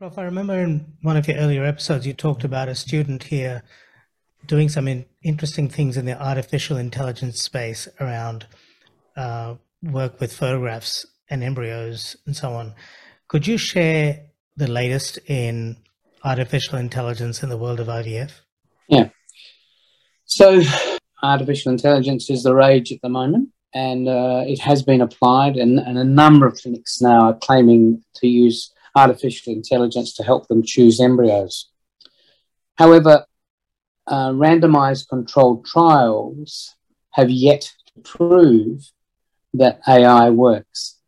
Prof, I remember in one of your earlier episodes you talked about a student here doing some in, interesting things in the artificial intelligence space around uh, work with photographs and embryos and so on. Could you share the latest in artificial intelligence in the world of IVF? Yeah. So, artificial intelligence is the rage at the moment, and uh, it has been applied, and, and a number of clinics now are claiming to use artificial intelligence to help them choose embryos. However, uh, randomized controlled trials have yet to prove that AI works.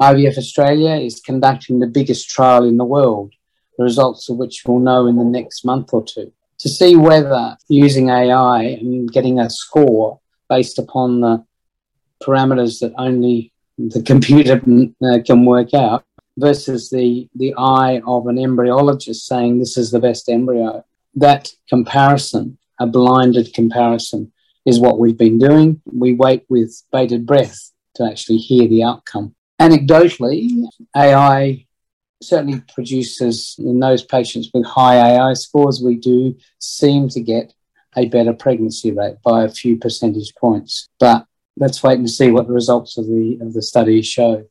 IVF Australia is conducting the biggest trial in the world, the results of which we'll know in the next month or two, to see whether using AI and getting a score based upon the parameters that only the computer can work out versus the, the eye of an embryologist saying this is the best embryo. That comparison, a blinded comparison, is what we've been doing. We wait with bated breath to actually hear the outcome. Anecdotally, AI certainly produces in those patients with high AI scores, we do seem to get a better pregnancy rate by a few percentage points. But let's wait and see what the results of the of the study show.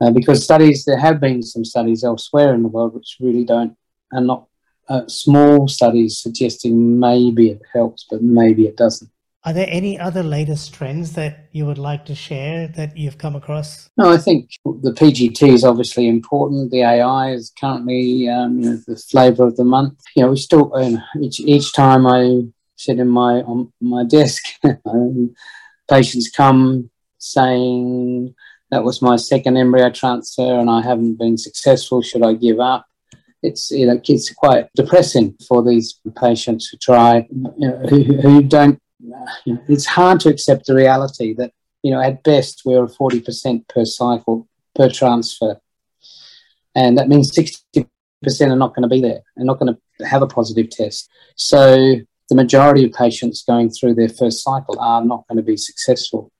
Uh, because studies, there have been some studies elsewhere in the world which really don't, are not uh, small studies suggesting maybe it helps, but maybe it doesn't. Are there any other latest trends that you would like to share that you've come across? No, I think the PGT is obviously important. The AI is currently um, you know, the flavour of the month. You know, we still each each time I sit in my on my desk, um, patients come saying that was my second embryo transfer and I haven't been successful. Should I give up? It's you know it's quite depressing for these patients who try you know, who, who don't. It's hard to accept the reality that you know at best we're forty percent per cycle per transfer, and that means sixty percent are not going to be there and not going to have a positive test. So the majority of patients going through their first cycle are not going to be successful.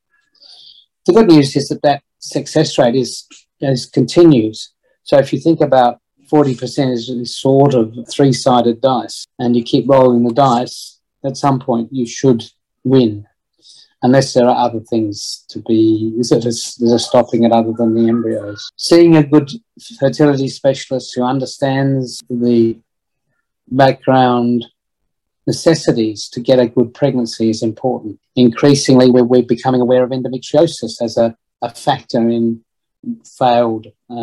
The good news is that that success rate is, is continues. So if you think about 40% is sort of three sided dice, and you keep rolling the dice, at some point you should win, unless there are other things to be that are stopping it other than the embryos. Seeing a good fertility specialist who understands the background necessities to get a good pregnancy is important. Increasingly, we're, we're becoming aware of endometriosis as a a factor in failed uh,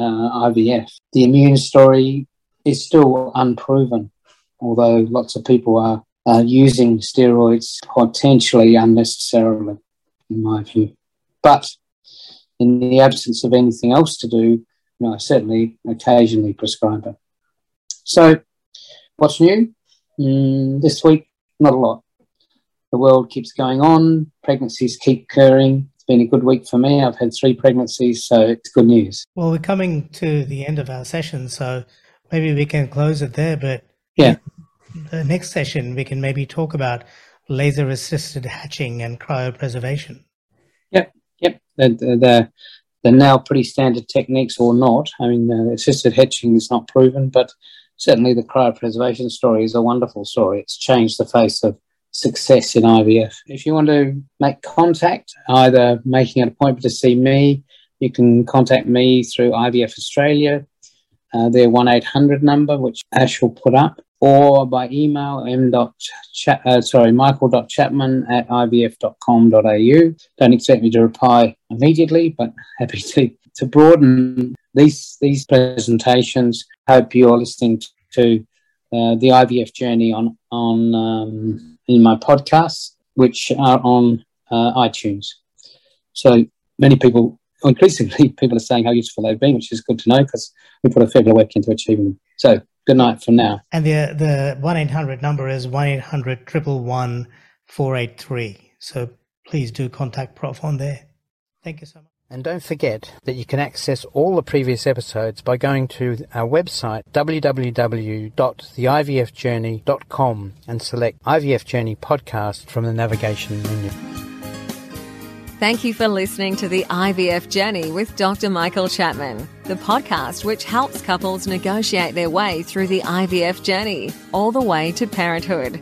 IVF. The immune story is still unproven, although lots of people are using steroids potentially unnecessarily, in my view. But in the absence of anything else to do, you know, I certainly occasionally prescribe it. So, what's new? Mm, this week, not a lot. The world keeps going on, pregnancies keep occurring, been a good week for me. I've had three pregnancies, so it's good news. Well, we're coming to the end of our session, so maybe we can close it there. But yeah, the next session we can maybe talk about laser assisted hatching and cryopreservation. Yep, yep. They're, they're, they're now pretty standard techniques, or not. I mean, assisted hatching is not proven, but certainly the cryopreservation story is a wonderful story. It's changed the face of success in IVF. If you want to make contact, either making an appointment to see me, you can contact me through IVF Australia. uh, their 1 800 number, which Ash will put up, or by email m. Uh, michael.chapman at ivf.com.au. Don't expect me to reply immediately, but happy to, to broaden these, these presentations. Hope you're listening to uh, the IVF journey on, on um, in my podcasts, which are on uh, iTunes. So many people, increasingly, people are saying how useful they've been, which is good to know because we put a fair bit of work into achieving them. So good night for now. And the the one eight hundred number is one eight hundred triple one four eight three. So please do contact Prof on there. Thank you so much. And don't forget that you can access all the previous episodes by going to our website www.theivfjourney.com and select IVF Journey Podcast from the navigation menu. Thank you for listening to the IVF Journey with Dr. Michael Chapman, the podcast which helps couples negotiate their way through the IVF journey, all the way to parenthood.